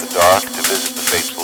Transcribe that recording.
the dark to visit the faithful